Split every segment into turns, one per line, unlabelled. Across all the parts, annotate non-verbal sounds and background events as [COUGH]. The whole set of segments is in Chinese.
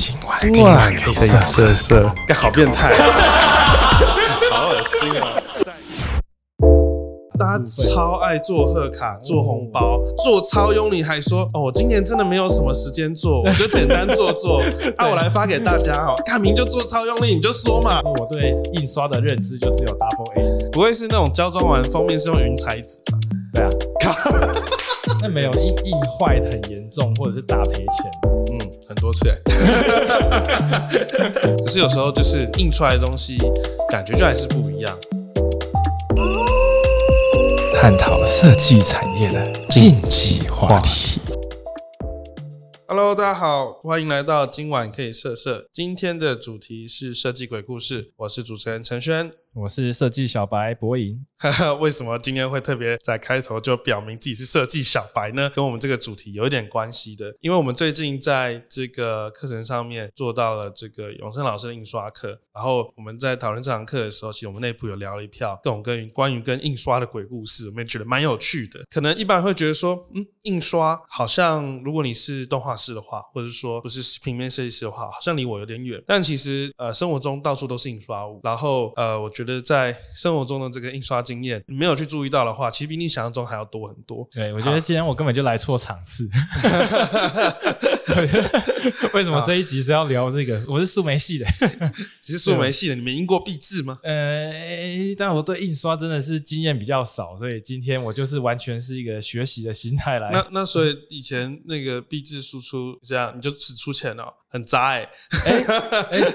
今晚
今晚可以色色，干好变态，[LAUGHS] 好恶心啊！大家超爱做贺卡、做红包、做超用，你还说哦，我今年真的没有什么时间做，我就简单做做。[LAUGHS] 啊，我来发给大家哦，看明就做超用力，你就说嘛。
我对印刷的认知就只有 Double A，
不会是那种胶装完封面是用云彩纸吧？
对啊，[LAUGHS] 那没有印印坏的很严重，或者是大赔钱。
嗯，很多次哎。[LAUGHS] 可是有时候就是印出来的东西，感觉就还是不一样。
探讨设计产业的禁忌话题。
Hello，大家好，欢迎来到今晚可以色色。今天的主题是设计鬼故事，我是主持人陈轩。
我是设计小白博银，[LAUGHS]
为什么今天会特别在开头就表明自己是设计小白呢？跟我们这个主题有一点关系的，因为我们最近在这个课程上面做到了这个永生老师的印刷课，然后我们在讨论这堂课的时候，其实我们内部有聊了一票各种跟关于跟印刷的鬼故事，我们也觉得蛮有趣的。可能一般人会觉得说，嗯，印刷好像如果你是动画师的话，或者说不是平面设计师的话，好像离我有点远。但其实呃，生活中到处都是印刷物，然后呃，我觉得在生活中的这个印刷经验，你没有去注意到的话，其实比你想象中还要多很多。
对，我觉得今天我根本就来错场次。[LAUGHS] [LAUGHS] 为什么这一集是要聊这个？我是数媒系的，
其实数媒系的，你们印过毕制吗？[LAUGHS]
呃，但我对印刷真的是经验比较少，所以今天我就是完全是一个学习的心态来。
那那所以以前那个毕制输出这样，你就只出钱了。很渣哎！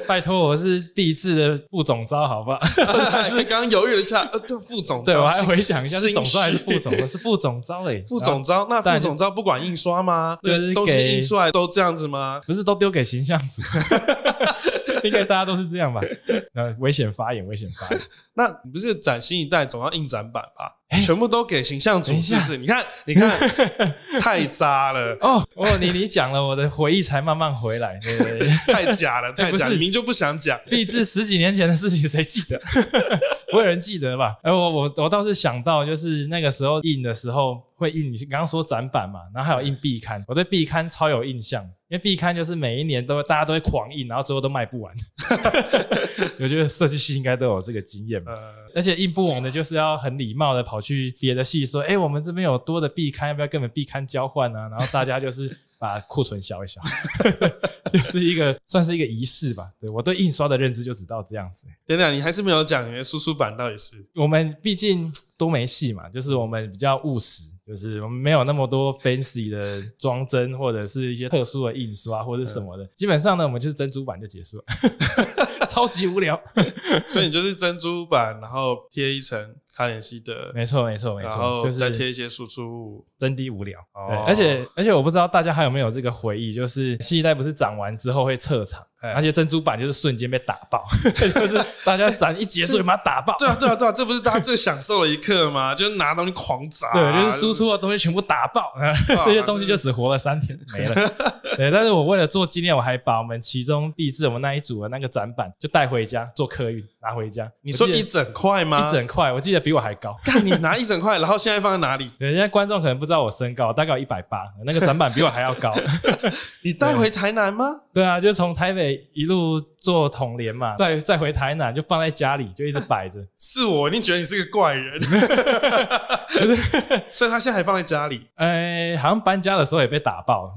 拜托，我是毕制的副总招，好不好？[LAUGHS]
刚刚犹豫了一下，呃，副总
对我还回想一下，是总招还是副总？我是副总招哎，
副总招，那副总招不管印刷吗？
就是
东西印出来都这样子吗？
不是都丢给形象组？[LAUGHS] 应该大家都是这样吧？呃，危险发言，危险发言。[LAUGHS]
那你不是崭新一代总要印展版吧？全部都给形象组是不是？你看，你看，[LAUGHS] 太渣了
哦哦！你你讲了，我的回忆才慢慢回来。对对对，
太假了，太假！你明就不想讲，
毕竟十几年前的事情，谁记得？不会人记得吧？哎，我我我倒是想到，就是那个时候印的时候会印，你刚刚说展板嘛，然后还有印壁刊，我对壁刊超有印象，因为壁刊就是每一年都大家都会狂印，然后最后都卖不完。[LAUGHS] 我觉得设计系应该都有这个经验，而且印不完的，就是要很礼貌的跑去别的系说，哎，我们这边有多的壁刊，要不要跟我们壁刊交换呢？然后大家就是。把库存消一消，[LAUGHS] 就是一个算是一个仪式吧。对我对印刷的认知就只到这样子。
等等，你还是没有讲你的输出版到底是？
我们毕竟都没戏嘛，就是我们比较务实，就是我们没有那么多 fancy 的装帧或者是一些特殊的印刷或者什么的。基本上呢，我们就是珍珠版就结束了，[LAUGHS] 超级无聊。[LAUGHS]
所以你就是珍珠版，然后贴一层。卡点西的，
没错没错没错，
就是再贴一些输出物，
真的无聊。对，而且而且我不知道大家还有没有这个回忆，就是新一代不是展完之后会撤场，而且珍珠板就是瞬间被打爆，[LAUGHS] 就是大家展一结束就把它打爆。
对啊对啊对啊，这不是大家 [LAUGHS] 最享受的一刻吗？就是拿东西狂砸，
对，就是输出的东西全部打爆，这些东西就只活了三天没了。[LAUGHS] 对，但是我为了做纪念，我还把我们其中毕志我们那一组的那个展板就带回家做客运拿回家。
你说一整块吗？
一整块，我记得。比我还高，[LAUGHS] 看
你拿一整块，然后现在放在哪里？
对，现在观众可能不知道我身高，大概有一百八，那个展板比我还要高。[LAUGHS]
你带回台南吗？
对啊，就从台北一路坐统联嘛，再再回台南，就放在家里，就一直摆着。[LAUGHS]
是我，一定觉得你是个怪人。所以他现在还放在家里。
哎，好像搬家的时候也被打爆。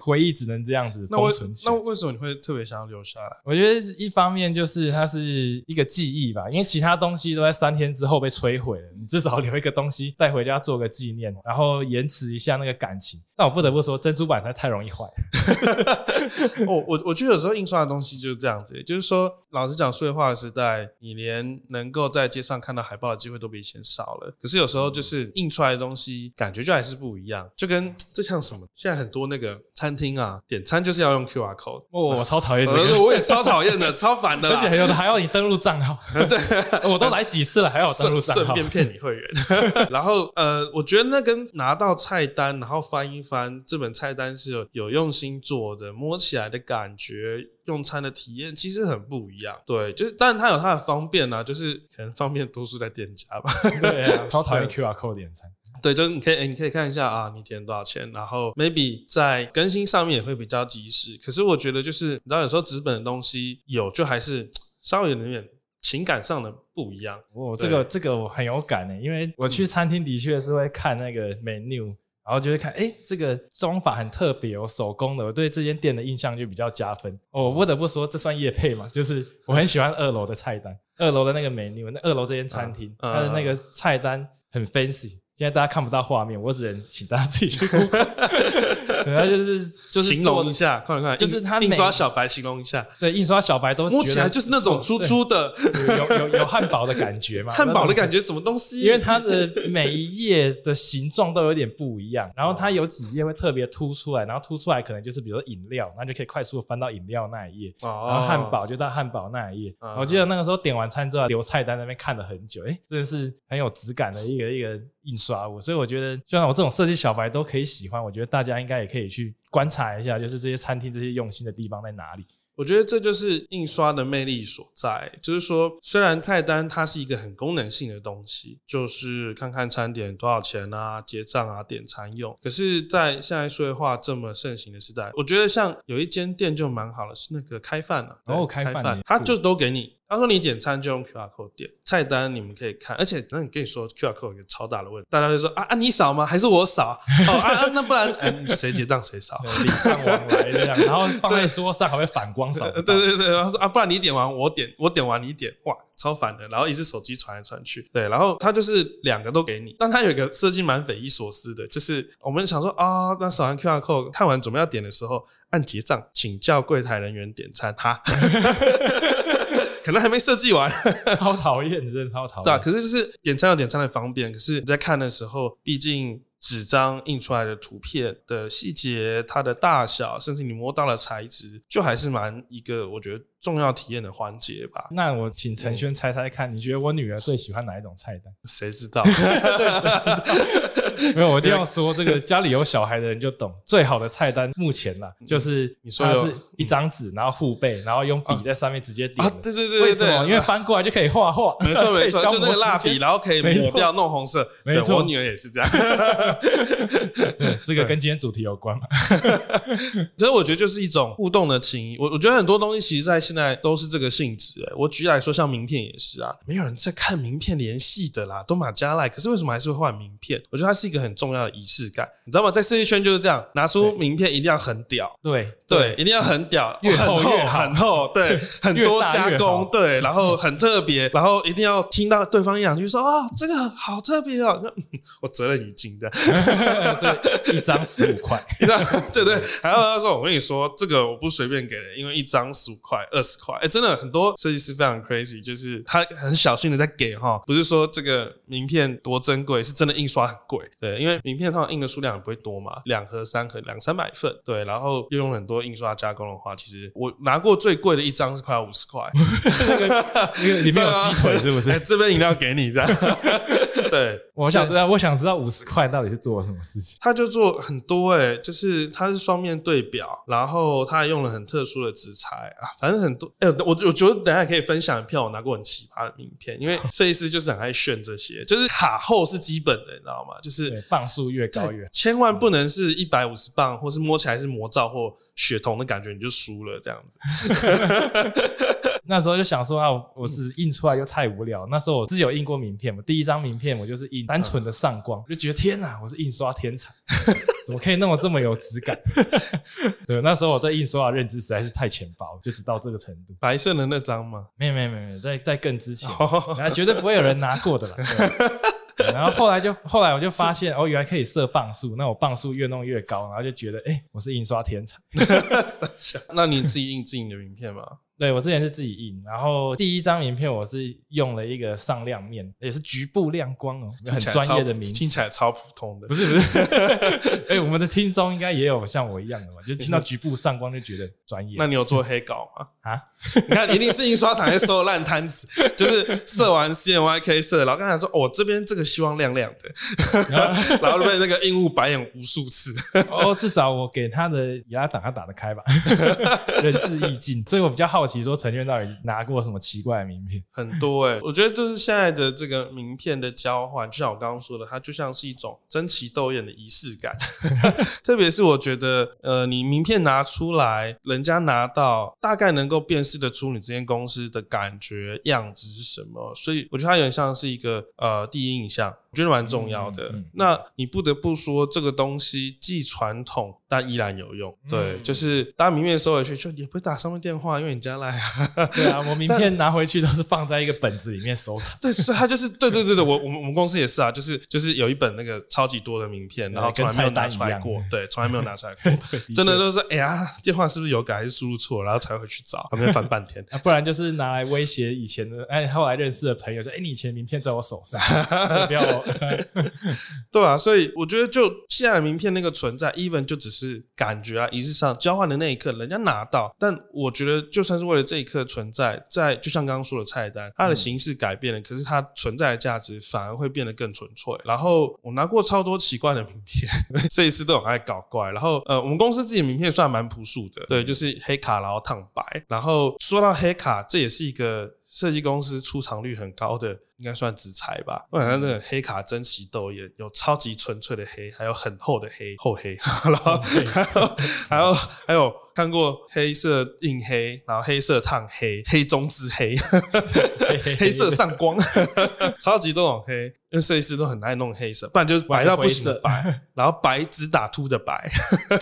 回忆只能这样子封存起
来。那为什么你会特别想要留下来？
我觉得一方面就是它是一个记忆吧，因为其他东西都在三天之后被摧毁了，你至少留一个东西带回家做个纪念，然后延迟一下那个感情。但我不得不说，珍珠板它太容易坏。[LAUGHS]
我我我觉得有时候印刷的东西就是这样子，就是说，老实讲，数字化的时代，你连能够在街上看到海报的机会都比以前少了。可是有时候就是印出来的东西，感觉就还是不一样。就跟这像什么？现在很多那个餐厅啊，点餐就是要用 Q R code。
哦，我超讨厌这个，
我也超讨厌的，超烦的。[LAUGHS]
而且还有的还要你登录账号。[LAUGHS]
对，
我都来几次了，还要登录账
号，顺便骗你会员。然后呃，我觉得那跟拿到菜单，然后翻一翻这本菜单是有有用心做的，摸起来的感觉。用餐的体验其实很不一样，对，就是，但是它有它的方便啊，就是可能方便多数在店家吧。
对啊，[LAUGHS] 超讨厌 QR code 点餐。
对，就是你可以，诶你可以看一下啊，你点多少钱，然后 maybe 在更新上面也会比较及时。可是我觉得就是，你知道有时候纸本的东西有，就还是稍微有点情感上的不一样。
我
对
这个这个我很有感呢，因为我去餐厅的确是会看那个 menu，然后就会看，哎，这个装法很特别哦，手工的，我对这间店的印象就比较加分。哦我不得不说，这算业配嘛，就是我很喜欢二楼的菜单，二楼的那个 menu，那二楼这间餐厅，
嗯嗯
它的那个菜单很 fancy。现在大家看不到画面，我只能请大家自己去 Google。[LAUGHS] [LAUGHS] 对，它就是就是
形容一下，快点快点，
就是它
印刷小白形容一下，
对印刷小白都
摸起来就是那种粗粗的
有有有汉堡的感觉嘛，[LAUGHS]
汉堡的感觉，什么东西？
因为它的每一页的形状都有点不一样，然后它有几页会特别凸出来，然后凸出来可能就是比如说饮料，那就可以快速地翻到饮料那一页，
哦
然后汉堡就到汉堡那一页。
嗯
我记得那个时候点完餐之后留菜单那边看了很久，哎，真的是很有质感的一个一个印刷物，所以我觉得就像我这种设计小白都可以喜欢，我觉得大家应该也可以去观察一下，就是这些餐厅这些用心的地方在哪里。
我觉得这就是印刷的魅力所在，就是说，虽然菜单它是一个很功能性的东西，就是看看餐点多少钱啊、结账啊、点餐用，可是，在现在数位化这么盛行的时代，我觉得像有一间店就蛮好了，是那个开饭啊，对
哦开饭
他就都给你。他说你点餐就用 QR code 点菜单，你们可以看，而且那你跟你说 QR code 有个超大的问题，大家就说啊啊你扫吗？还是我扫？[LAUGHS] 哦啊啊那不然 [LAUGHS] 嗯谁结账谁扫？
对礼尚往来这样，然后放在桌上还会反光扫。[LAUGHS]
对对对，然后说啊，不然你点完我点，我点完你点，哇，超烦的。然后一只手机传来传去，对，然后他就是两个都给你，但他有一个设计蛮匪夷所思的，就是我们想说啊，那扫完 QR code 看完准备要点的时候，按结账，请叫柜台人员点餐，哈，可能还没设计完，[LAUGHS]
超讨厌，真的超讨厌。
对啊，可是就是点餐有点餐的方便，可是你在看的时候，毕竟纸张印出来的图片的细节、它的大小，甚至你摸到了材质，就还是蛮一个我觉得重要体验的环节吧。
那我请陈轩猜猜看，你觉得我女儿最喜欢哪一种菜单？
谁知道？[LAUGHS]
对，谁知道？没有，我一定要说，这个家里有小孩的人就懂，最好的菜单目前啦，就是
嗯你说
的是一张纸，然后护背，然后用笔在上面直接点。
对对对对
为什么？
对，
因为翻过来就可以画画，
没错没错，[LAUGHS] 就那个蜡笔，然后可以抹掉弄红色。
没错
我女儿也是这样。
对，这个跟今天主题有关嘛？[LAUGHS]
可是我觉得就是一种互动的情谊。我我觉得很多东西其实，在现在都是这个性质。哎，我举例来说，像名片也是啊，没有人在看名片联系的啦，都马加赖。可是为什么还是会换名片？我觉得它是一个很重要的仪式感，你知道吗？在设计圈就是这样，拿出名片一定要很屌。
对
对，一定要很屌，
越
很厚
厚越好
很厚，对，[LAUGHS] 很多加工对，然后很特别，然后一定要听到对方一两句说哦，这个好特别哦，[LAUGHS] 我责任已尽的，
这一张十五块，[LAUGHS]
对对，还有他说我跟你说，这个我不随便给的，因为一张十五块、二十块，哎，真的很多设计师非常 crazy，就是他很小心的在给哈，不是说这个名片多珍贵，是真的印刷很贵，对，因为名片通常印的数量也不会多嘛，两盒、三盒、两三百份，对，然后又用很多印刷加工的话，其实我拿过最贵的一张是快要五十块，[LAUGHS]
里面有鸡腿是不 [LAUGHS]
哎，
是？
这杯饮料给你这样，[LAUGHS] 对，
我想知道，我想知道五十块到底是做了什么事情。[LAUGHS]
他就做很多哎、就是它是双面对表，然后他还用了很特殊的纸材啊，反正很多哎、我我觉得等下可以分享一票我拿过很奇葩的名片，因为 [LAUGHS] 设计师就是很爱炫这些，就是卡厚是基本的，你知道吗？就是，
磅数越高越。
千万不能是一百五十磅，或是摸起来是魔皂或血铜的感觉，你就输了这样子。
那时候就想说啊，我我只印出来又太无聊。那时候我自己有印过名片嘛，第一张名片我就是印单纯的上光，就觉得天哪，我是印刷天才，[LAUGHS] 怎么可以弄得这么有质感？[LAUGHS] 对，那时候我对印刷的认知实在是太浅薄，就只到这个程度。
白色的那张吗？
没有没有没有，在在更之前，
哦
然后绝对不会有人拿过的啦。[LAUGHS] 对对然后后来就后来我就发现哦，原来可以设磅数，那我磅数越弄越高，然后就觉得哎、我是印刷天才。
那你自己印自己的名片吗？
对我之前是自己印，然后第一张名片我是用了一个上亮面，也是局部亮光哦，很专业的名
听。起来超普通的
不。是不是，[LAUGHS] 哎、我们的听众应该也有像我一样的嘛，就听到局部上光就觉得专业
那你有做黑稿吗？
啊。[LAUGHS]
你看，一定是印刷厂在收烂摊子，就是设完 CMYK 设，然后刚才说，哦，这边这个希望亮亮的，[LAUGHS] 然后被那个印务白眼无数次。
哦，至少我给他的雅档他打得开吧，仁至义尽。所以我比较好奇奇说陈娟到底拿过什么奇怪的名片？
很多哎、我觉得就是现在的这个名片的交换，就像我刚刚说的，它就像是一种争奇斗艳的仪式感。[LAUGHS] 特别是我觉得，呃，你名片拿出来，人家拿到，大概能够辨识得出你这间公司的感觉样子是什么，所以我觉得它有点像是一个呃第一印象，我觉得蛮重要的。那你不得不说，这个东西既传统但依然有用。对，
嗯
就是当名片收回去，就也不会打上面电话，因为你加赖啊。
对啊，[LAUGHS] 我名片拿回去都是放在一个本子里面收藏。
对，所以他就是对对对对，我我们我们公司也是啊，就是就是有一本那个超级多的名片，然后从来没有拿出来过 [LAUGHS] 对，从来没有拿出来过，
对，
真的都是哎呀，电话是不是有改还是输入错，然后才会去找，旁边翻半天。[LAUGHS]
啊不然就是拿来威胁以前的，哎，后来认识的朋友说，哎，你以前名片在我手上，不要 [LAUGHS]
对啊，所以我觉得就现在名片那个存在，even 就只是感觉啊，仪式上交换的那一刻，人家拿到，但我觉得就算是为了这一刻存在，在就像刚刚说的菜单，它的形式改变了，可是它存在的价值反而会变得更纯粹。然后我拿过超多奇怪的名片，设计师都很爱搞怪。然后呃，我们公司自己名片算蛮朴素的，对，就是黑卡然后烫白。然后说到黑卡，这也是一个设计公司出场率很高的，应该算纸材吧。我感觉那个黑卡争奇斗艳，有超级纯粹的黑，还有很厚的黑，厚黑，[LAUGHS] 然后还有还有还有看过黑色印黑，然后黑色烫黑，黑中之黑，[LAUGHS] 黑色上光，[LAUGHS] 超级多种黑。因为设计师都很爱弄黑色，不然就是白到不行的白，[LAUGHS] 然后白只打秃的白。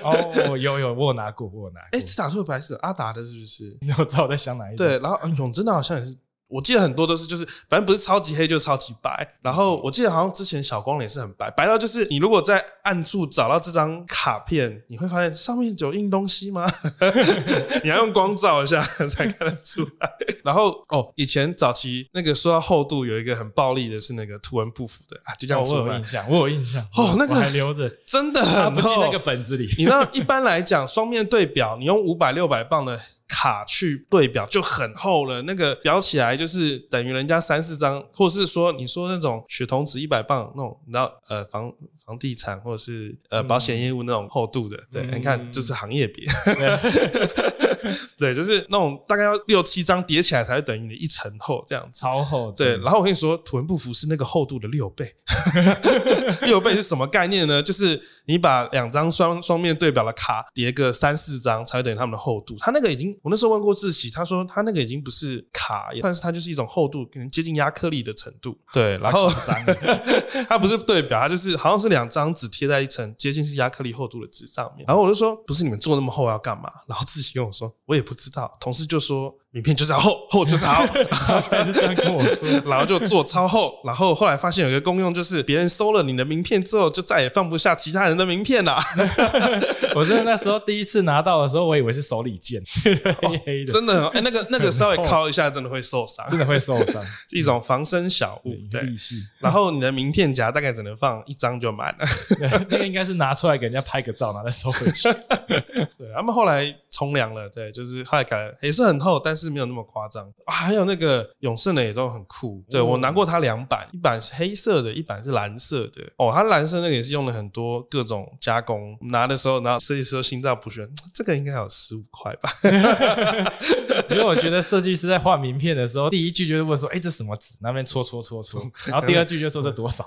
哦，有有，我有拿过，我有拿過。
哎，只打秃的白是阿达的，是不是？
你知道我在想哪一种。
对，然后嗯永真的好像也是，我记得很多都是就是，反正不是超级黑就是超级白。然后我记得好像之前小光脸是很白，白到就是你如果在暗处找到这张卡片，你会发现上面有印东西吗？[LAUGHS] 你要用光照一下才看得出来。然后哦，以前早期那个说到厚度有一个很暴力的是那个图文不符的啊，就这样
哦，我有印，象，我有印象。
哦那个
我还留着，
真的
不进那个本子里。
你知道，一般来讲，双面对表，你用五百、六百磅的卡去对表就很厚了，那个裱起来就是等于人家三四张，或者是说你说那种血铜纸一百磅那种，你知道呃房房地产或者是呃保险业务那种厚度的，对，
嗯
你看就是行业别，
对 [LAUGHS]
对，就是那种大概要六七张叠起来才会等于你一层厚这样子。
超厚。
对，然后我跟你说，图文不符是那个厚度的六倍。[LAUGHS] 六倍是什么概念呢？就是你把两张双双面对表的卡叠个三四张，才会等于它们的厚度。他那个已经，我那时候问过志奇，他说他那个已经不是卡，但是它就是一种厚度，可能接近亚克力的程度。对，然后 [LAUGHS] 它不是对表，它就是好像是两张纸贴在一层接近是亚克力厚度的纸上面。然后我就说，不是你们做那么厚要干嘛？然后志奇跟我说，我也不知道。同事就说，名片就是要厚，厚就是要厚。
还是这样跟我说。
然后就做超厚，然后后来发现有一个功用，就是别人收了你的名片之后，就再也放不下其他人的名片啦。[LAUGHS]
我真的那时候第一次拿到的时候，我以为是手里剑，黑黑的，
真的，[LAUGHS] 哎、那个那个稍微敲一下，真的会受伤，
真的会受伤。
一种防身小物。对，然后你的名片夹大概只能放一张就满了。
对 [LAUGHS] 那个应该是拿出来给人家拍个照，然后再收回去。
对，他们后来从良了，对，就是后来改了，也是很厚，但是没有那么夸张啊。还有那个永盛的也都很酷，对
哦
我拿过它两版，一版是黑色的，一版是蓝色的。哦，它蓝色那个也是用了很多各种加工，拿的时候，然后设计师都心照不宣，这个应该有十五块吧？
其实我觉得设计师在画名片的时候，第一句就是问说：“哎、这什么纸？”那边戳戳戳戳，[LAUGHS] 然后第二句就说：“这多少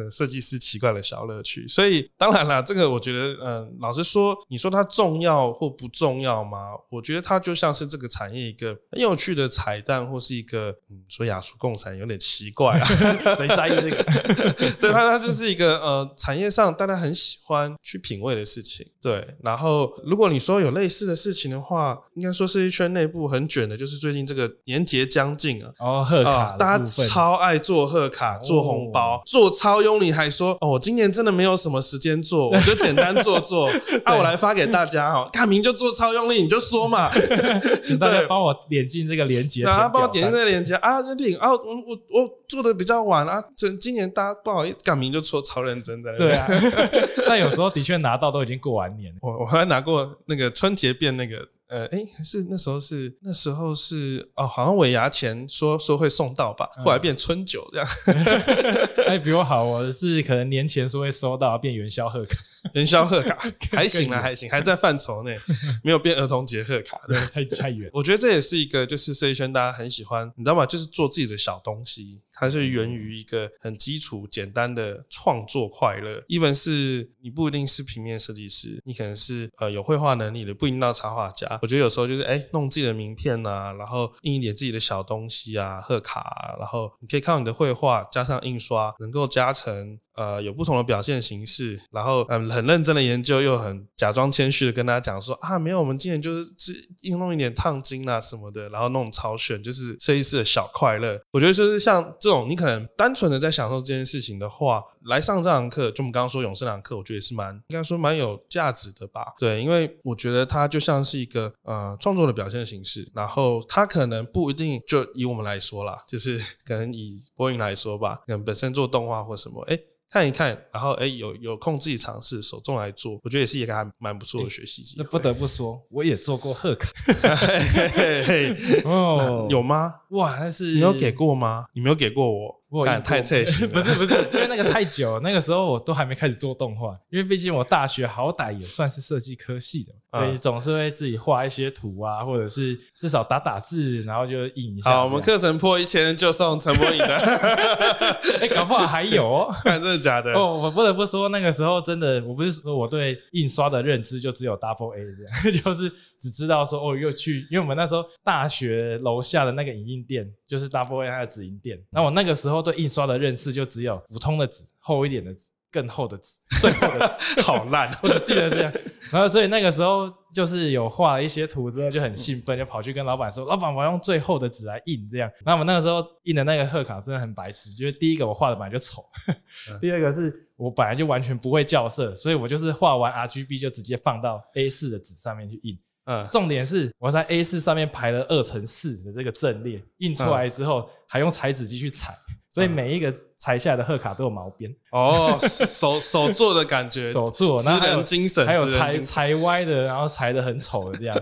对，设计师奇怪的小乐趣。所以当然啦，这个我觉得，嗯、老实说，你说它重要或不重要吗？我觉得它就像是这个产业一个很有趣的彩蛋，或是一个，嗯，说雅俗共赏有点奇怪啊。？[LAUGHS] ”
谁在意这个？[LAUGHS]
对，它它就是一个呃，产业上大家很喜欢去品味的事情。对，然后如果你说有类似的事情的话，应该说设计圈内部很卷的，就是最近这个年节将近啊，
哦，贺卡、
啊，大家超爱做贺卡、做红包、做超优，你还说哦，我今年真的没有什么时间做，[LAUGHS] 我就简单做做，[LAUGHS] 啊，我来发给大家哈，[LAUGHS] 看明就做超用力，你就说嘛，
请大家
对。
帮我点进这个链接，
然后帮我点进这个链接。啊，那领啊，我我我做的比较晚啊，这今年大家不好意思，赶明就说超认真的。
对啊，但有时候的确拿到都已经过完年了。[LAUGHS]
我我还拿过那个春节变那个。呃，哎，是那时候是那时候是哦，好像尾牙前说说会送到吧，后来变春酒这样。[LAUGHS]
哎，比我好，我是可能年前说会收到，变元宵贺卡，[LAUGHS]
元宵贺卡还行啊，还行，还在范畴内，没有变儿童节贺卡，
太太远。
我觉得这也是一个就是设计圈大家很喜欢，你知道吗？就是做自己的小东西。它是源于一个很基础、简单的创作快乐。一文是你不一定是平面设计师，你可能是呃有绘画能力的，不一定到插画家。我觉得有时候就是哎弄自己的名片啊，然后印一点自己的小东西啊、贺卡，啊然后你可以靠你的绘画加上印刷，能够加成。呃，有不同的表现形式，然后嗯，很认真的研究，又很假装谦虚的跟大家讲说啊，没有，我们今年就是只弄一点烫金啊什么的，然后弄超炫，就是设计师的小快乐。我觉得就是像这种，你可能单纯的在享受这件事情的话，来上这堂课，就我们刚刚说永生堂课，我觉得也是蛮应该说蛮有价值的吧？对，因为我觉得它就像是一个呃创作的表现形式，然后它可能不一定就以我们来说啦，就是可能以播音来说吧，可能本身做动画或什么，哎。看一看，然后哎，有有空自己尝试手动来做，我觉得也是一个还蛮不错的学习机会。
那不得不说，我也做过贺卡。[LAUGHS] 哦，
有吗？
哇，那是
你有给过吗？你没有给过我。
我
太菜心，
不是不是，因为那个太久，那个时候我都还没开始做动画，因为毕竟我大学好歹也算是设计科系的，所以总是会自己画一些图啊，或者是至少打打字，然后就印一下。
好，我们课程破一千就送陈柏颖的 [LAUGHS] [LAUGHS]
哎，搞不好还有，[LAUGHS] 哦
真的假的？
哦，我不得不说，那个时候真的，我不是说我对印刷的认知就只有 Double A 这样，就是。只知道说哦，又去，因为我们那时候大学楼下的那个影印店就是 Double A 那个纸印店。那我那个时候对印刷的认识就只有普通的纸、厚一点的纸、更厚的纸、[LAUGHS] 最厚的纸，
好烂，
我只记得这样。然后所以那个时候就是有画了一些图之后就很兴奋，就跑去跟老板说：“老板，我用最厚的纸来印。”这样。那我们那个时候印的那个贺卡真的很白痴，就是第一个我画的本来就丑，[LAUGHS] 第二个是我本来就完全不会校色，所以我就是画完 RGB 就直接放到 A 四的纸上面去印。嗯，重点是我在 A 四上面排了二乘四的这个阵列，印出来之后还用裁纸机去裁，所以每一个裁下来的贺卡都有毛边。
哦，手手做的感觉，[LAUGHS]
手做，
职人精神，
还有裁裁歪的，然后裁的很丑的这样，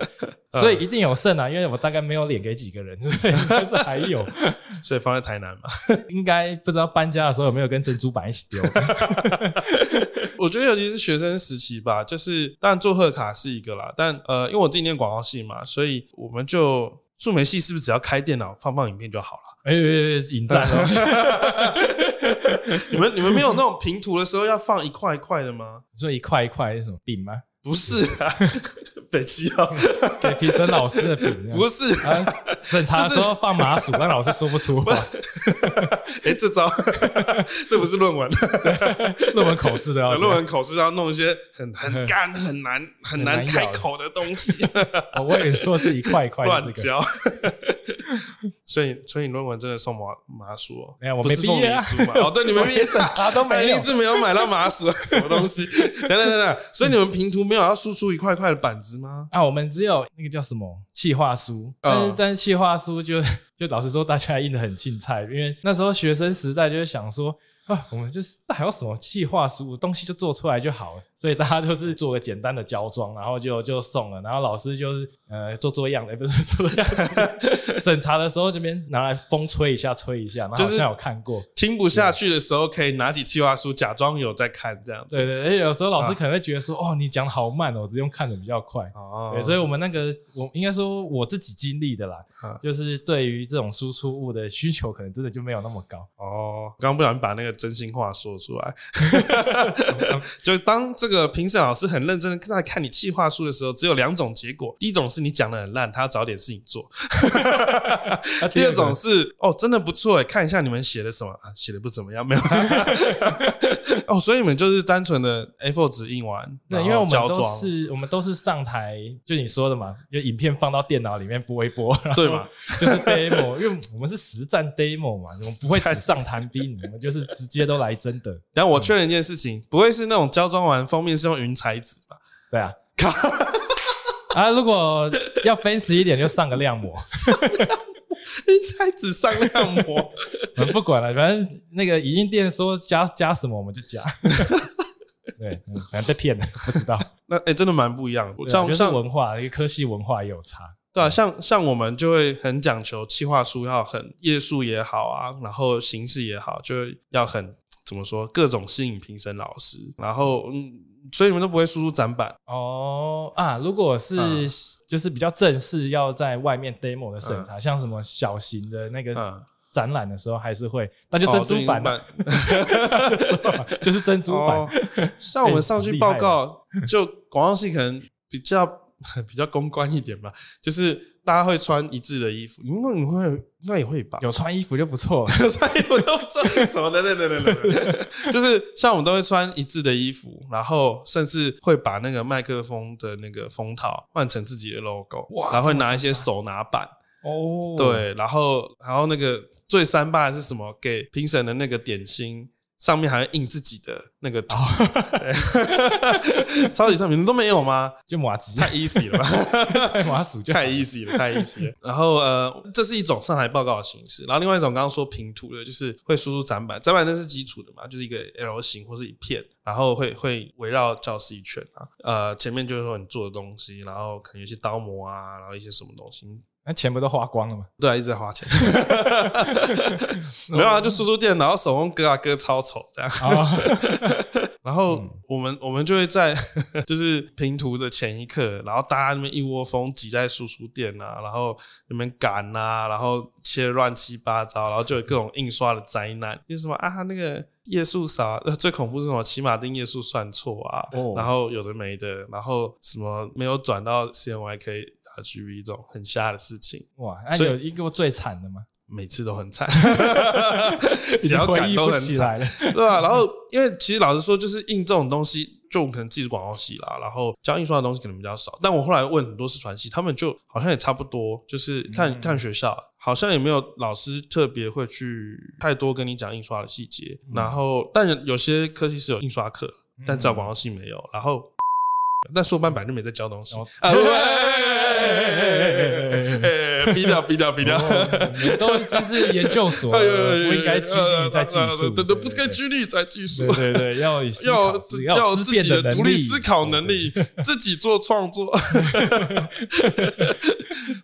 所以一定有剩啊，因为我大概没有脸给几个人，所以但是还有，[LAUGHS]
所以放在台南嘛，[LAUGHS]
应该不知道搬家的时候有没有跟珍珠板一起丢。[LAUGHS]
我觉得尤其是学生时期吧，就是当然做贺卡是一个啦，但呃，因为我自己念广告系嘛，所以我们就数媒系是不是只要开电脑放放影片就好了？
哎，引战哦！[LAUGHS] [LAUGHS]
你们你们没有那种平图的时候要放一块一块的吗？
你说一块一块是什么饼吗？
不是啊，[LAUGHS] 北七号
给评审老师的饼，
不是。
审查的时候放麻薯，让老师说不出话。[LAUGHS]
哎，这招 [LAUGHS] 这不是论文，
论文口试的要
论文口试要弄一些很很干、很难、很难开口的东西。
我也说是一块一块
乱教。所以，所以论文真的送麻麻薯哦？
没有，我没
毕业
啊。
哦，对，你们毕业 [LAUGHS]
审查都没有，
是没有买到麻薯什么东西？等等等等，所以你们平图没有要输出一块块的板子吗？
啊，我们只有那个叫什么企划书，但是但是企划书就 [LAUGHS] 就老实说，大家印的很青菜，因为那时候学生时代就是想说。啊，我们就是还有什么计划书东西就做出来就好了，所以大家都是做个简单的胶装，然后就就送了，然后老师就是呃做做样的，[LAUGHS] 不是做样子，审查的时候这边拿来风吹一下吹一下，然后好像有看过，
听不下去的时候可以拿起计划书假装有在看这样子。
对对，而且有时候老师可能会觉得说，哦，你讲好慢哦，我只用看的比较快。哦，对，所以我们那个我应该说我自己经历的啦，就是对于这种输出物的需求可能真的就没有那么高。
哦，刚刚不小心把那个。真心话说出来，[LAUGHS] [LAUGHS] 就当这个评审老师很认真的在看你气话书的时候，只有两种结果：第一种是你讲的很烂，他要找点事情做；[LAUGHS] 第二种是哦，真的不错哎，看一下你们写的什么，写的不怎么样，没有 [LAUGHS] 哦，所以你们就是单纯的 A4 纸印完，[LAUGHS]
对，因为我们都是我们都是上台，就你说的嘛，就影片放到电脑里面播一播，
对嘛，
就是 demo，因为我们是实战 demo 嘛，我们不会纸上谈兵，我们就是直。接都来真的，
但我确认一件事情，不会是那种胶装完封面是用云彩纸吧？
对啊，[LAUGHS] 啊，如果要分析一点，就上个亮膜。[LAUGHS]
云彩纸上亮膜，[LAUGHS]
我们不管了，反正那个影印店说加加什么我们就加。对，嗯反正被骗了，不知道。
那哎、真的蛮不一样的。
对啊就是
像像
文化，一个科系文化也有差。
对啊，像像我们就会很讲求企划书要很页数也好啊，然后形式也好，就要很怎么说，各种吸引评审老师，然后嗯，所以你们都不会输出展板，
哦啊，如果是、
嗯。
就是比较正式，要在外面 demo 的审查，像什么小型的那个
嗯，
展览的时候，还是会，那就
哦 [LAUGHS]
珍珠版、
就
啊，就是珍珠板。
哦像我们上去报告，就广告系可能比较 [LAUGHS] 比较公关一点吧，就是大家会穿一致的衣服，你们你会应该也会吧？[LAUGHS]
有穿衣服就不错 [LAUGHS] 有。
穿衣服就不错什么的，对对对对对，[LAUGHS] 就是像我们都会穿一致的衣服，然后甚至会把那个麦克风的那个封套换成自己的 logo，
哇
然后会拿一些手拿板，
哦，
对，然后然后那个最三八是什么？给评审的那个点心。上面还会印自己的那个图，对。[LAUGHS] 超级上面都没有吗？
就马吉，
太 easy 了吧！
太 [LAUGHS] 马鼠就
太 easy 了，太 easy 了。然后呃，这是一种上台报告的形式，然后另外一种刚刚说平图的，就是会输出展板，展板那是基础的嘛，就是一个 L 型或是一片，然后会会围绕教室一圈啊，呃，前面就是说你做的东西，然后可能有些刀模啊，然后一些什么东西，
那钱不都花光了吗？
对啊，一直在花钱，[LAUGHS] 没有啊，就输出电脑，手工割啊割超丑这样。
啊，[LAUGHS]
然后
嗯。
我们、我们就会在就是拼图的前一刻，然后大家那边一窝蜂挤在输出店啊，然后那边赶啊，然后切得乱七八糟，然后就有各种印刷的灾难，就是什么啊那个页数少，啊最恐怖是什么？骑马丁页数算错啊，
哦。
然后有的没的，然后什么没有转到 CMYK RGB 这种很瞎的事情，
哇，那
所以
有一个最惨的吗？
每次都很惨，[LAUGHS]
已 [LAUGHS]
只要
经回忆不
赶都很惨。
起来了。[LAUGHS]
对啊，然后因为其实老实说，就是印这种东西，就我们可能自己是广告系啦，然后教印刷的东西可能比较少。但我后来问很多视传系，他们就好像也差不多，就是看、
嗯
看学校，好像也没有老师特别会去太多跟你讲印刷的细节。
嗯
然后，但有些科系是有印刷课，但
嗯
至少广告系没有。然后，但硕班本来就没在教东西
哦
啊。
哎 [LAUGHS]
逼掉，逼掉，逼掉！
哦你们都已经是研究所了，[LAUGHS] 不应该拘泥在技术，
对对，不该拘泥在技术
对。对对，[LAUGHS] 要
要要有自己的独立思考能。力，自己做创作。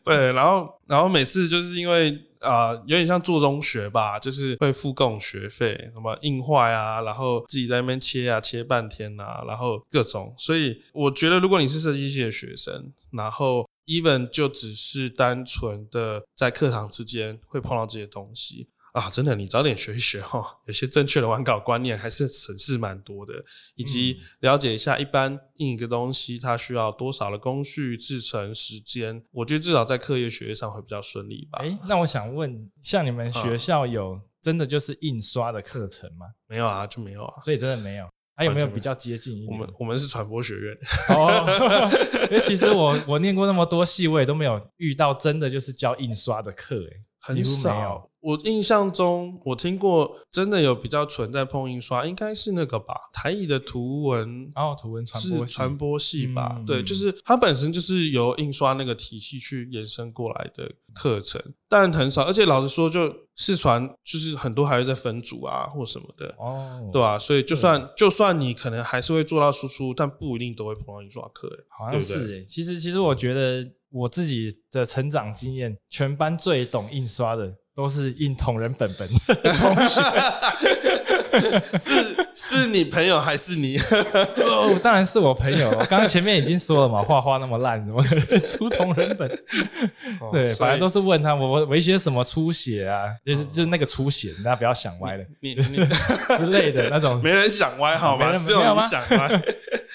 对，然后然后每次就是因为啊、呃有点像做中学吧，就是会付供学费，什么印坏啊，然后自己在那边切啊，切半天啊，然后各种。所以我觉得，如果你是设计系的学生，然后 even 就只是单纯的在课堂之间会碰到这些东西。啊，真的，你早点学一学哈，[LAUGHS] 有些正确的玩稿观念还是省事蛮多的，以及了解一下一般印一个东西它需要多少的工序、制成时间，我觉得至少在课业学业上会比较顺利吧。
哎，那我想问，像你们学校有真的就是印刷的课程吗？
没有啊，就没有啊。
所以真的没有。还有没有比较接近一点？
我们我们是传播学院，
哦，[LAUGHS] 因为其实我我念过那么多系，我也都没有遇到真的就是教印刷的课，哎，
很少。我印象中，我听过真的有比较纯在碰印刷，应该是那个吧，台艺的图文
然后图文传播
传播系吧？
嗯
对，就是它本身就是由印刷那个体系去延伸过来的课程，但很少。而且老实说，就视传就是很多还会在分组啊或什么的，
哦，
对吧、所以就算就算你可能还是会做到输出，但不一定都会碰到印刷课。欸
好像是哎。其实其实我觉得我自己的成长经验，全班最懂印刷的都是印同人本本的同学。[LAUGHS]
是是你朋友还是你？[LAUGHS]
哦，当然是我朋友。我刚刚前面已经说了嘛，画画那么烂，怎么可能出同人本？[LAUGHS] 对，反正都是问他我我我一些什么出血啊，就是就是那个出血，大家不要想歪了
你你
之类的那种，
没人想歪好吗？想歪。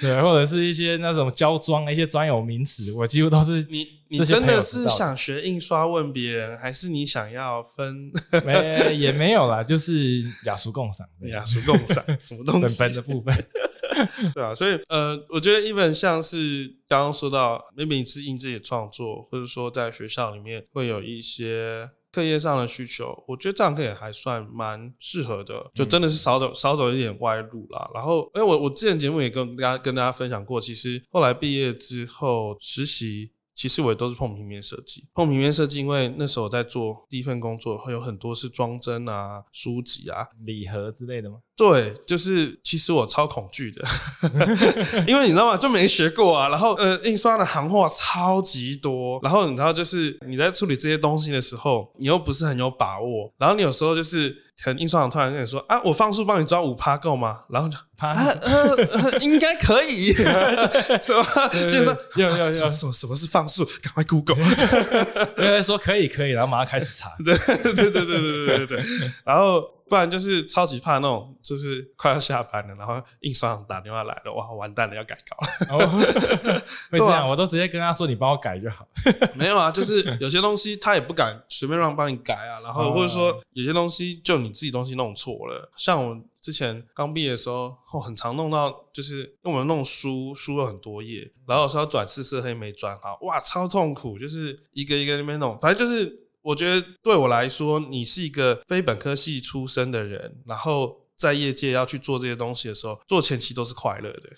对，或者是一些那种胶装一些专有名词，我几乎都是
你你真的是想学印刷问别人，还是你想要分
没也没有啦，就是雅俗共赏，
雅俗共赏什么东
本
西？
本的部分。[LAUGHS]
对啊，所以呃，我觉得 even 像是刚刚说到，maybe 你是印自己的创作，或者说在学校里面会有一些课业上的需求，我觉得这样课也还算蛮适合的，就真的是少走少走一点歪路啦。然后，因为我我之前节目也跟大家跟大家分享过，其实后来毕业之后实习。其实我也都是碰平面设计。碰平面设计，因为那时候我在做第一份工作，会有很多是装帧啊、书籍啊、
礼盒之类的吗？
对，就是其实我超恐惧的，[LAUGHS] 因为你知道吗？就没学过啊。然后呃，印刷的行话超级多，然后你知道，就是你在处理这些东西的时候，你又不是很有把握，然后你有时候就是可能印刷厂突然跟你说啊，我放数帮你抓五趴够吗？然后就
趴
啊呃呃，应该可以，[LAUGHS] 什么？就是说
有有有
什么什么是放数？赶快 Google。[LAUGHS]
因为说可以可以，然后马上开始查。[LAUGHS]
对对对对对对对对，然后不然就是超级怕那种，就是快要下班了，然后印刷厂打电话来了，哇，完蛋了，要改稿了。
哦，[LAUGHS] 会这
对啊
样，我都直接跟他说，你帮我改就好。[LAUGHS]
没有啊，就是有些东西他也不敢随便让帮你改啊，然后
哦
或者说有些东西就你自己东西弄错了，像我之前刚毕业的时候，哦，很常弄到就是因为我们弄书，书有很多页，然后有时候转四色黑没转好，哇，超痛苦，就是一个一个那边弄，反正就是我觉得对我来说，你是一个非本科系出身的人，然后。在业界要去做这些东西的时候，做前期都是快乐的，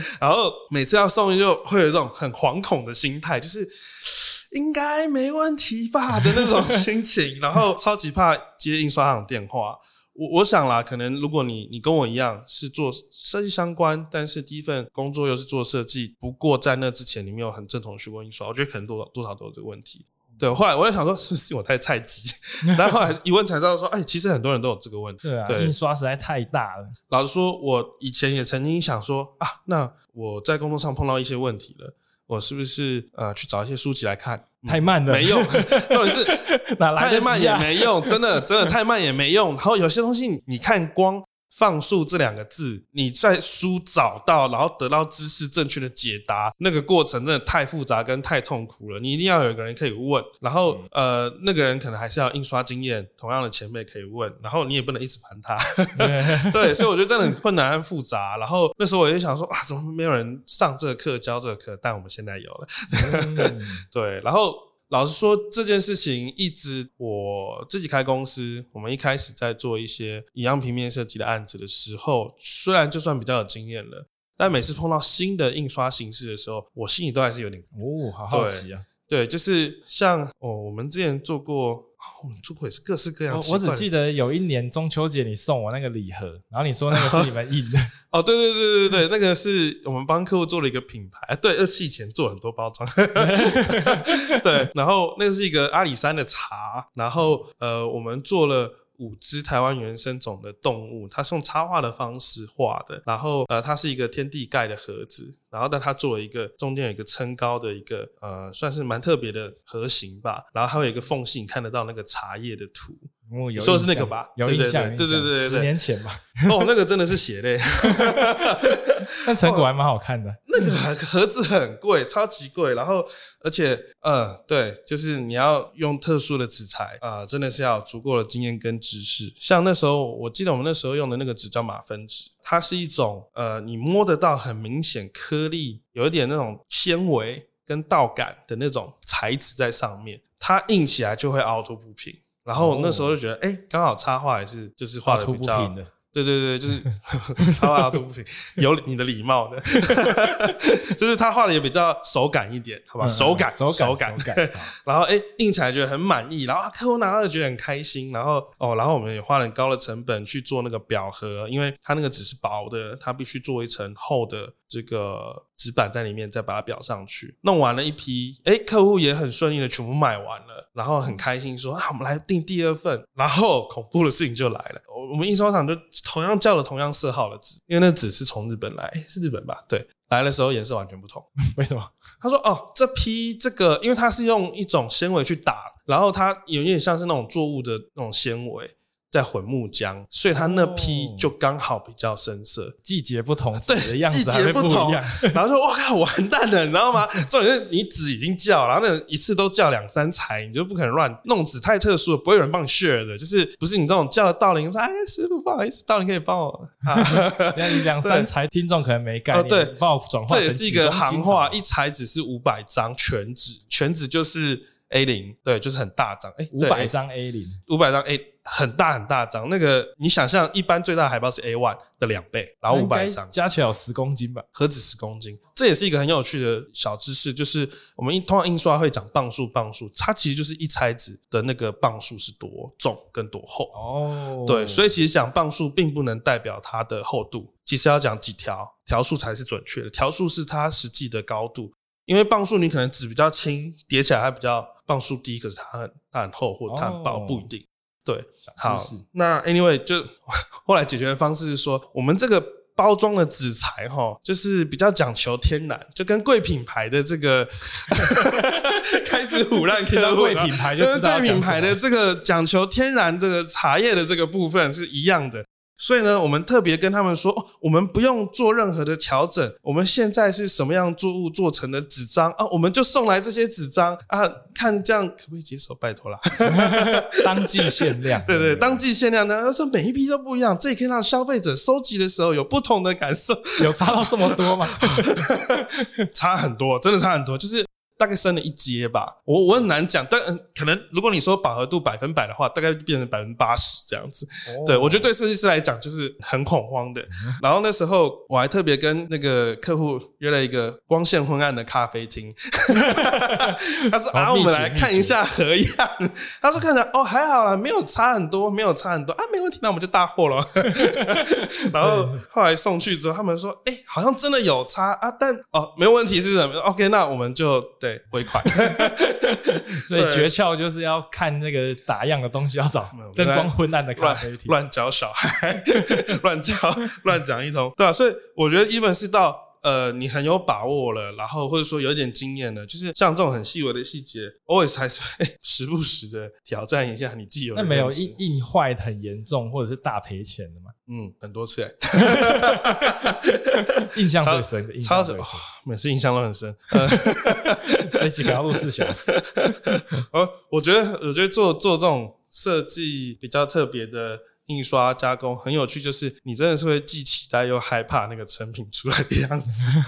[LAUGHS] 然后每次要送就会有一种很惶恐的心态，就是应该没问题吧的那种心情，然后超级怕接印刷厂电话。我我想啦，可能如果你你跟我一样是做设计相关，但是第一份工作又是做设计，不过在那之前你没有很正统的学过印刷，我觉得可能多少多少都有这个问题。对，后来我也想说，是不是我太菜鸡？[LAUGHS] 然后后来一问才知道说，哎，其实很多人都有这个问题。
对啊，
对
印刷实在太大了。
老实说，我以前也曾经想说啊，那我在工作上碰到一些问题了，我是不是呃去找一些书籍来看？嗯
太慢了，
没用，[LAUGHS] 重点是
哪来的
太慢也
啊？
没用，真的真的太慢也没用。然后有些东西你你看光放数这两个字，你在书找到，然后得到知识正确的解答，那个过程真的太复杂跟太痛苦了。你一定要有一个人可以问，然后、呃那个人可能还是要印刷经验，同样的前辈可以问，然后你也不能一直烦他。[LAUGHS] 对，所以我觉得真的很困难很复杂。然后那时候我就想说啊，怎么没有人上这个课教这个课？但我们现在有了。
嗯 [LAUGHS]
对，然后老实说，这件事情一直我自己开公司，我们一开始在做一些一样平面设计的案子的时候，虽然就算比较有经验了，但每次碰到新的印刷形式的时候，我心里都还是有点
哦，好好奇啊！
对，就是像哦，我们之前做过，我们出过也是各式各样
我。我只记得有一年中秋节你送我那个礼盒，然后你说那个是你们印的，[LAUGHS]
哦，对对对对对，那个是我们帮客户做了一个品牌，哎对，二期以前做很多包装，[LAUGHS] 对，然后那个是一个阿里山的茶，然后呃，我们做了。五只台湾原生种的动物，它是用插画的方式画的，然后呃，它是一个天地盖的盒子，然后但它做了一个中间有一个撑高的一个呃，算是蛮特别的盒形吧，然后还有一个缝隙，你看得到那个茶叶的图，
哦有
说的是那个吧？
有印象，
对对对对对。
十年前吧，
哦，那个真的是血泪。[LAUGHS] [LAUGHS]
但成果还蛮好看的。[LAUGHS]
那个盒子很贵，超级贵，然后而且，呃，对，就是你要用特殊的纸材啊、真的是要有足够的经验跟知识。像那时候，我记得我们那时候用的那个纸叫马芬纸，它是一种呃，你摸得到很明显颗粒，有一点那种纤维跟道感的那种材质在上面，它印起来就会凹凸不平。然后那时候就觉得，哎、刚好插画也是，就是画的比较
不平的，
对对对，就是插画都不行，有你的礼貌的，[LAUGHS] 就是他画的也比较手感一点，好吧？
嗯
手感，
手
手
感，
感。
手感。
然后哎，印起来觉得很满意，然后啊客户拿到就觉得很开心，然后哦，然后我们也花了很高的成本去做那个表盒，因为它那个纸是薄的，它必须做一层厚的这个纸板在里面，再把它裱上去。弄完了一批，哎，客户也很顺利的全部买完了，然后很开心说啊，我们来订第二份。然后恐怖的事情就来了，我我们印刷厂就同样叫了同样色号的纸，因为那纸是从日本来，是日本吧？对，来的时候颜色完全不同。[LAUGHS]
为什么？
他说：“哦，这批这个，因为它是用一种纤维去打，然后它有点像是那种作物的那种纤维在混木浆，所以它那批
哦
就刚好比较深色。
季节不同，
对
纸的样
季
子会不
节不同。然后说：“我靠，完蛋了，你知道吗？重点是你纸已经叫，然后那一次都叫两三材，你就不可能乱弄纸太特殊了，不会有人帮你 share 的。就是不是你这种叫到零说，哎，师傅不好意思，到零可以帮我啊。[LAUGHS] ”
两三才听众可能没概念，
哦对
帮我转化
这也是一个行话，一材只是五百张全纸，全纸就是 A 零，对，就是很大张，哎，
五百张 A 零，
五百张 A 很大很大张，那个你想象一般最大的海报是 A one 的两倍，然后五百张
加起来有十公斤吧，
何止十公斤？这也是一个很有趣的小知识，就是我们通常印刷会讲磅数，磅数，它其实就是一拆纸的那个磅数是多重跟多厚哦。对，所以其实讲磅数并不能代表它的厚度，其实要讲几条条数才是准确的，条数是它实际的高度。因为磅数你可能纸比较轻，叠起来它比较磅数低，可是它很它很厚或者它很薄不一定。对，好，那 anyway 就 [LAUGHS] 后来解决的方式是说，我们这个包装的纸材哈，就是比较讲求天然，就跟贵品牌的这个 [LAUGHS] 开始腐烂，
听到贵品牌就知道
贵品牌的这个讲求天然这个茶叶的这个部分是一样的。所以呢，我们特别跟他们说，哦我们不用做任何的调整。我们现在是什么样作物做成的纸张啊？我们就送来这些纸张啊，看这样可不可以接受？拜托啦，[LAUGHS] [LAUGHS]
当季限量。
对对，当季限量呢，他说每一批都不一样，这也可以让消费者收集的时候有不同的感受。
有差到这么多吗？[LAUGHS]
差很多，真的差很多，就是。大概升了一阶吧，我我很难讲，但可能如果你说饱和度百分百的话，大概变成百分之八十这样子。对我觉得对设计师来讲就是很恐慌的。然后那时候我还特别跟那个客户约了一个光线昏暗的咖啡厅，[LAUGHS] 他说啊，我们来看一下合样。[LAUGHS] 他说看着哦还好啦，没有差很多，没有差很多啊，没问题，那我们就大货了。[LAUGHS] 然后后来送去之后，他们说哎，好像真的有差啊，但哦没有问题是什么？OK，那我们就。对，回款。[LAUGHS]
所以诀窍就是要看那个打样的东西，要找灯光昏暗的咖啡厅，
乱教小孩，[LAUGHS] 乱教乱讲一通，对啊？所以我觉得，even 是到呃，你很有把握了，然后或者说有一点经验了，就是像这种很细微的细节，always 还是会时不时的挑战一下你自己。
那没有印印坏很严重，或者是大赔钱的吗？
嗯，很多次，[LAUGHS]
印象最深的，
超级每次印象都很深。[LAUGHS]
这几条路四小时。
呃，[LAUGHS] 我觉得，我觉得做做这种设计比较特别的印刷加工很有趣，就是你真的是会既期待又害怕那个成品出来的样子。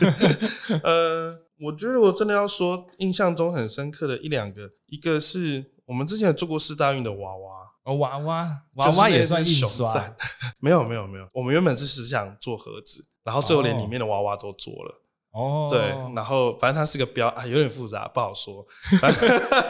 呃，我觉得我真的要说，印象中很深刻的一两个，一个是我们之前做过四大运的娃娃。
哦，娃娃娃娃也算印
刷？没有没有没有，我们原本是只想做盒子，然后最后连里面的娃娃都做了。哦，对，然后反正它是个标啊，有点复杂，不好说。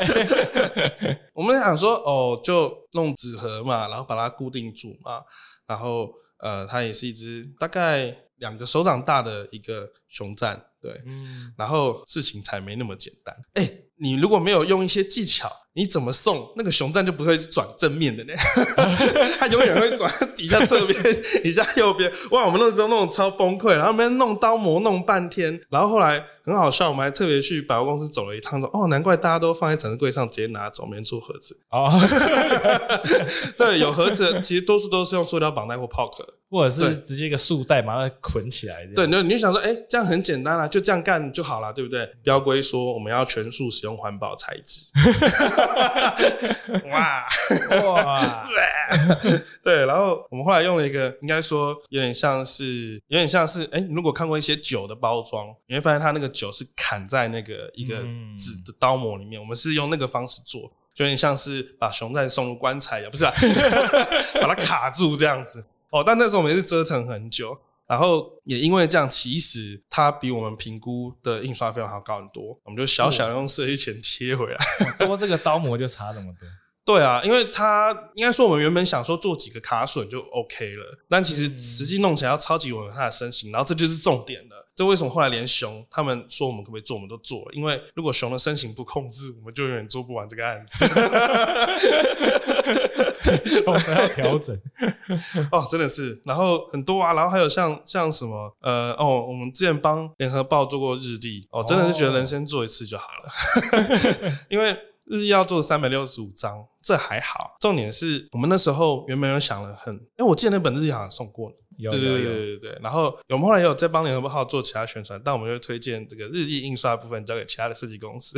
[LAUGHS] 我们想说，哦，就弄纸盒嘛，然后把它固定住嘛，然后呃，它也是一只大概两个手掌大的一个熊赞，对，嗯，然后事情才没那么简单。哎，你如果没有用一些技巧。你怎么送那个熊赞就不会转正面的呢？[LAUGHS] 它永远会转底下侧边、底下右边。哇，我们那时候弄超崩溃，然后边弄刀模弄半天，然后后来很好笑，我们还特别去百货公司走了一趟，说哦，难怪大家都放在展示柜上直接拿走，没人做盒子。哦，[LAUGHS] 对，有盒子，其实多数都是用塑料绑带或泡壳，
或者是直接一个束带把它捆起来。
对，你你就想说，哎，这样很简单啊，就这样干就好了，对不对？标规说我们要全数使用环保材质。哇 [LAUGHS] 哇！[LAUGHS] 对，然后我们后来用了一个，应该说有点像是，有点像是，哎，你如果看过一些酒的包装，你会发现它那个酒是砍在那个一个纸的刀模里面。我们是用那个方式做，就有点像是把熊蛋送入棺材呀，不是啊？[LAUGHS] 把它卡住这样子。哦，但那时候我们也是折腾很久。然后也因为这样，其实它比我们评估的印刷费用还要高很多。我们就小小用设计钱贴回来，
多这个刀模就差这么多。[LAUGHS]
对啊，因为它应该说我们原本想说做几个卡榫就 OK 了，但其实实际弄起来要超级吻合它的身形，然后这就是重点了。这为什么后来连熊他们说我们可不可以做，我们都做了？因为如果熊的身形不控制，我们就永远做不完这个案子。[LAUGHS] [LAUGHS]
熊要调整
哦，真的是。然后很多啊，然后还有像像什么呃哦，我们之前帮联合报做过日历哦，真的是觉得人生做一次就好了，[LAUGHS] 因为。日历要做三百六十五张，这还好。重点是我们那时候原本有想了很，因为我记得那本日历好像送过你，
有
对对对
有有，
对对对。然后我们后来也有在帮联合报号做其他宣传，但我们就推荐这个日历印刷的部分交给其他的设计公司。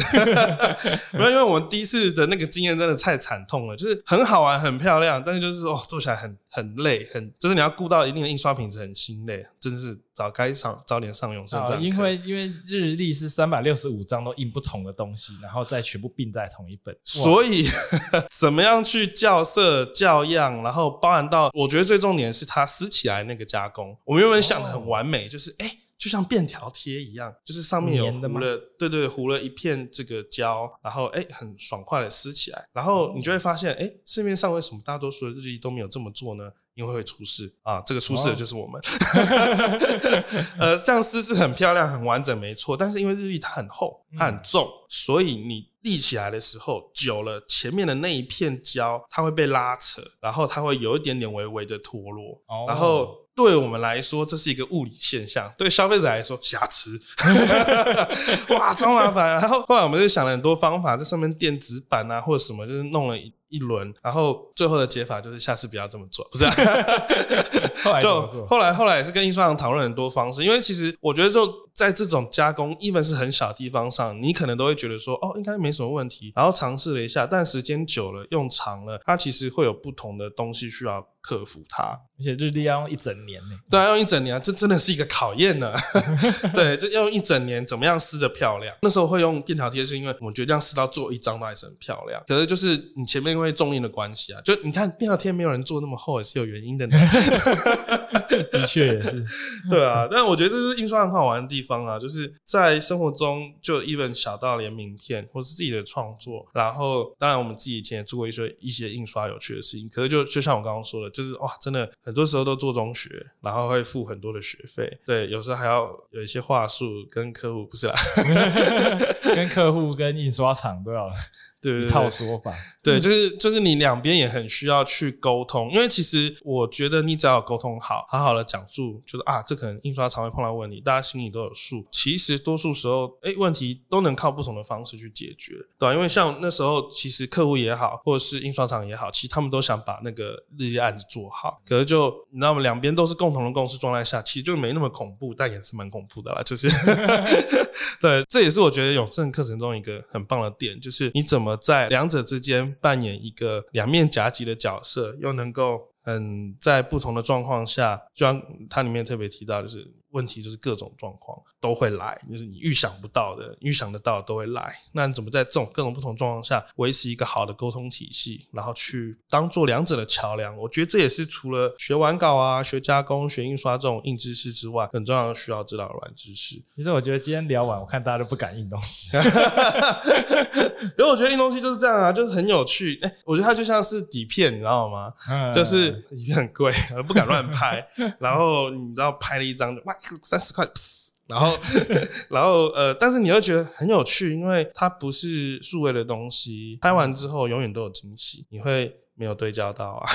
[LAUGHS] 没有，因为我们第一次的那个经验真的太惨痛了，就是很好玩、很漂亮，但是就是哦，做起来很很累，很就是你要顾到一定的印刷品质，很心累，真的是早该上早点上永盛这
啊，
样。
因为因为日历是三百六十五张都印不同的东西，然后再全部并在同一本，哇
所以 [LAUGHS] 怎么样去校色、校样，然后包含到，我觉得最重点是它撕起来那个加工。我们原本想的很完美，就是哎、诶就像便条贴一样，就是上面有糊了，对对，糊了一片这个胶，然后哎、诶很爽快的撕起来，然后你就会发现，哎、市面上为什么大多数的日历都没有这么做呢？因为会出事啊，这个出事的就是我们。[LAUGHS] 呃，这样撕是很漂亮、很完整，没错。但是因为日历它很厚、它很重，所以你立起来的时候，久了前面的那一片胶它会被拉扯，然后它会有一点点微微的脱落，
哦
然后。对我们来说，这是一个物理现象；对消费者来说，瑕疵。[LAUGHS] 哇，超麻烦、啊。然后后来我们就想了很多方法，在上面垫纸板啊，或者什么，就是弄了一一轮。然后最后的解法就是下次不要这么做，不是、啊？[LAUGHS]
后来怎
就？后来后来也是跟印刷厂讨论很多方式，因为其实我觉得就在这种加工，even 是很小的地方上，你可能都会觉得说哦应该没什么问题，然后尝试了一下，但时间久了用长了，它其实会有不同的东西需要克服它。
而且日历要用一整年呢。
对啊，用一整年啊，这真的是一个考验呢。[LAUGHS] 对，就要用一整年，怎么样撕的漂亮？那时候会用便条贴，是因为我们觉得这样撕到做一张都还是很漂亮。可是就是你前面因为重印的关系啊，就你看便条贴没有人做那么厚，也是有原因的呢。[LAUGHS]
的确也是，[LAUGHS]
对啊，但我觉得这是印刷很好玩的地方方啊，就是在生活中就一本小到连名片或是自己的创作，然后当然我们自己以前也做过一些一些印刷有趣的事情，可是就就像我刚刚说的，就是哇，真的很多时候都做中学，然后会付很多的学费，对，有时候还要有一些话术跟客户不是啦，[LAUGHS]
跟客户跟印刷厂都要
对
一套说法。[LAUGHS]
对，就是就是你两边也很需要去沟通，因为其实我觉得你只要有沟通好，好好的讲述，就是啊，这可能印刷厂会碰到问题，大家心里都有数。其实多数时候，哎，问题都能靠不同的方式去解决，对吧、因为像那时候，其实客户也好，或者是印刷厂也好，其实他们都想把那个日历案子做好，可是就你知道吗？两边都是共同的共识状态下，其实就没那么恐怖，但也是蛮恐怖的啦，就是。[LAUGHS] 对，这也是我觉得永正课程中一个很棒的点，就是你怎么在两者之间扮演一个两面夹击的角色，又能够嗯在不同的状况下，就像它里面特别提到，的是问题就是各种状况都会来，就是你预想不到的、预想得到的都会来。那你怎么在这种各种不同状况下维持一个好的沟通体系，然后去当做两者的桥梁？我觉得这也是除了学完稿啊、学加工、学印刷这种硬知识之外，很重要需要知道的软知识。
其实我觉得今天聊完，我看大家都不敢印东西。
因为我觉得印东西就是这样啊，就是很有趣。哎、我觉得它就像是底片，你知道吗？
嗯
就是底片很贵，[LAUGHS] 不敢乱拍。然后你知道拍了一张就哇三十块，噗然后 [LAUGHS] 然后呃，但是你又觉得很有趣，因为它不是数位的东西，拍完之后永远都有惊喜，你会没有对焦到啊。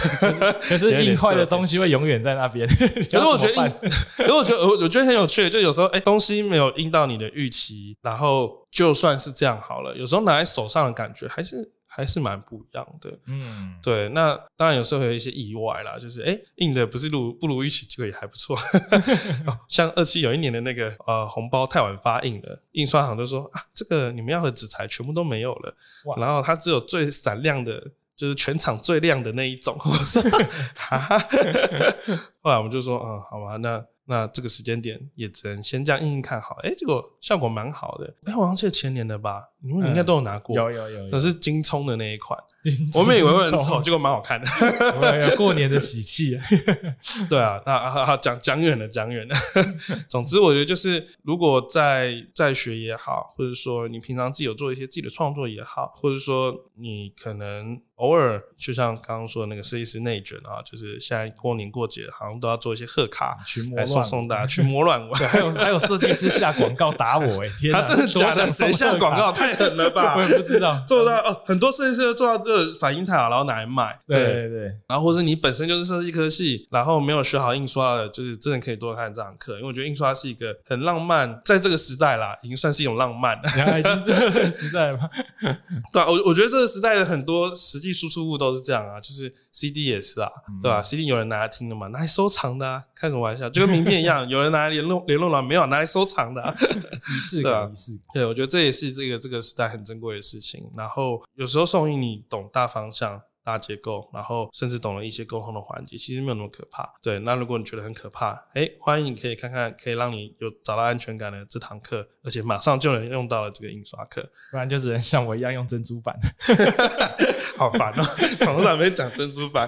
可是 [LAUGHS] 硬坏的东西会永远在那边。可 [LAUGHS]
可是我觉得印，可是我觉得我我觉得很有趣，就有时候哎、东西没有印到你的预期，然后就算是这样好了，有时候拿在手上的感觉还是还是蛮不一样的。
嗯，
对，那当然有时候会有一些意外啦，就是哎、诶印的不是如不如预期，结果也还不错。[LAUGHS] 哦像二期有一年的那个呃红包太晚发印了，印刷行就说啊，这个你们要的纸材全部都没有了，然后它只有最闪亮的。就是全场最亮的那一种，[LAUGHS] 我说后来我们就说，嗯，好吧，那那这个时间点也只能先这样印印看好，哎、结果效果蛮好的，哎、我好像记得前年的吧，你们应该都有拿过，
有有有有，
可是金葱的那一款，我们以为会很丑，结果蛮好看的。[LAUGHS]
过年的喜气。[LAUGHS]
对啊，那啊好讲讲远了，讲远了。[LAUGHS] 总之，我觉得就是，如果在在学也好，或者说你平常自己有做一些自己的创作也好，或者说你可能偶尔，就像刚刚说的那个设计师内卷啊，就是现在过年过节好像都要做一些贺卡来送送大家群魔乱舞。
还有还有设计师下广告打我哎、天哪！
他真的假的？谁下广告？他太狠了吧？[LAUGHS]
我也不知道
做到哦，很多设计师都做到这个反应太好，然后拿来卖。
对对对，
然后或是你本身就是设计科系，然后没有学好印刷的，就是真的可以多看这堂课，因为我觉得印刷是一个很浪漫，在这个时代啦，已经算是一种浪漫。
原 [LAUGHS] 来已经这个时代了吗？[LAUGHS]
对啊，我我觉得这个时代的很多实际输出物都是这样啊，就是 CD 也是啊，对吧、c d 有人拿来听的嘛，拿来收藏的啊，开什么玩笑？就跟名片一样，有人拿来联络联络了，没有拿来收藏的、啊。[LAUGHS]
仪式感，仪式感。
对，我觉得这也是这个这个时代很珍贵的事情。然后有时候送印你懂大方向、大结构，然后甚至懂了一些沟通的环节，其实没有那么可怕。对，那如果你觉得很可怕，哎，欢迎你可以看看可以让你有找到安全感的这堂课，而且马上就能用到了这个印刷课。
不然就只能像我一样用珍珠板。[LAUGHS]
好烦哦，从来没讲珍珠版。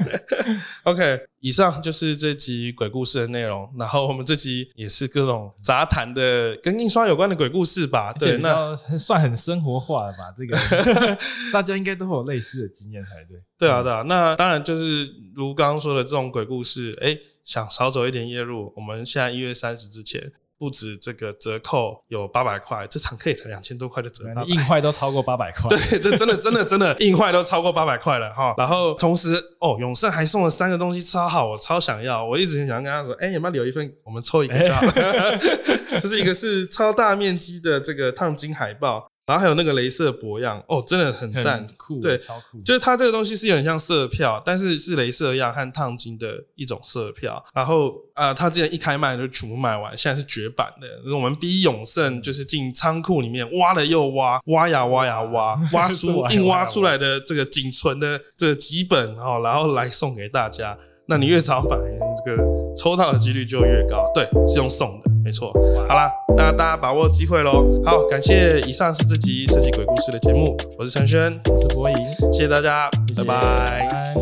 OK，以上就是这集鬼故事的内容。然后我们这集也是各种杂谈的跟印刷有关的鬼故事吧。对，那
那算很生活化了吧？这个 [LAUGHS] 大家应该都会有类似的经验才对。
对啊，对啊。那当然就是如刚刚说的这种鬼故事，哎，想少走一点夜路，我们现在一月三十之前。不止这个折扣有八百块，这场课也才两千多块的折扣，
你印坏都超过八百块。
对，这真的真的真的硬坏都超过八百块了哈。然后同时哦，永盛还送了三个东西，超好，我超想要。我一直很想跟他说，哎、有没有留一份，我们抽一个就好 [LAUGHS] 是一个是超大面积的这个烫金海报，然后还有那个镭射博样，哦，真的很赞
很。酷，
对
超酷。
就是它这个东西是有点像色票，但是是镭射样和烫金的一种色票。然后啊、呃，它之前一开卖就全部卖完，现在是绝版的。我们逼永盛就是进仓库里面挖了又挖，挖呀挖呀挖，[LAUGHS] 挖出硬挖出来的这个仅存的这个几本哦，然后来送给大家。那你越早买，这个抽到的几率就越高。对，是用送的，没错。好啦，那大家把握机会喽。好，感谢以上是这集设计鬼故事的节目，我是陈轩，
我是博莹，
谢谢大家，拜。
拜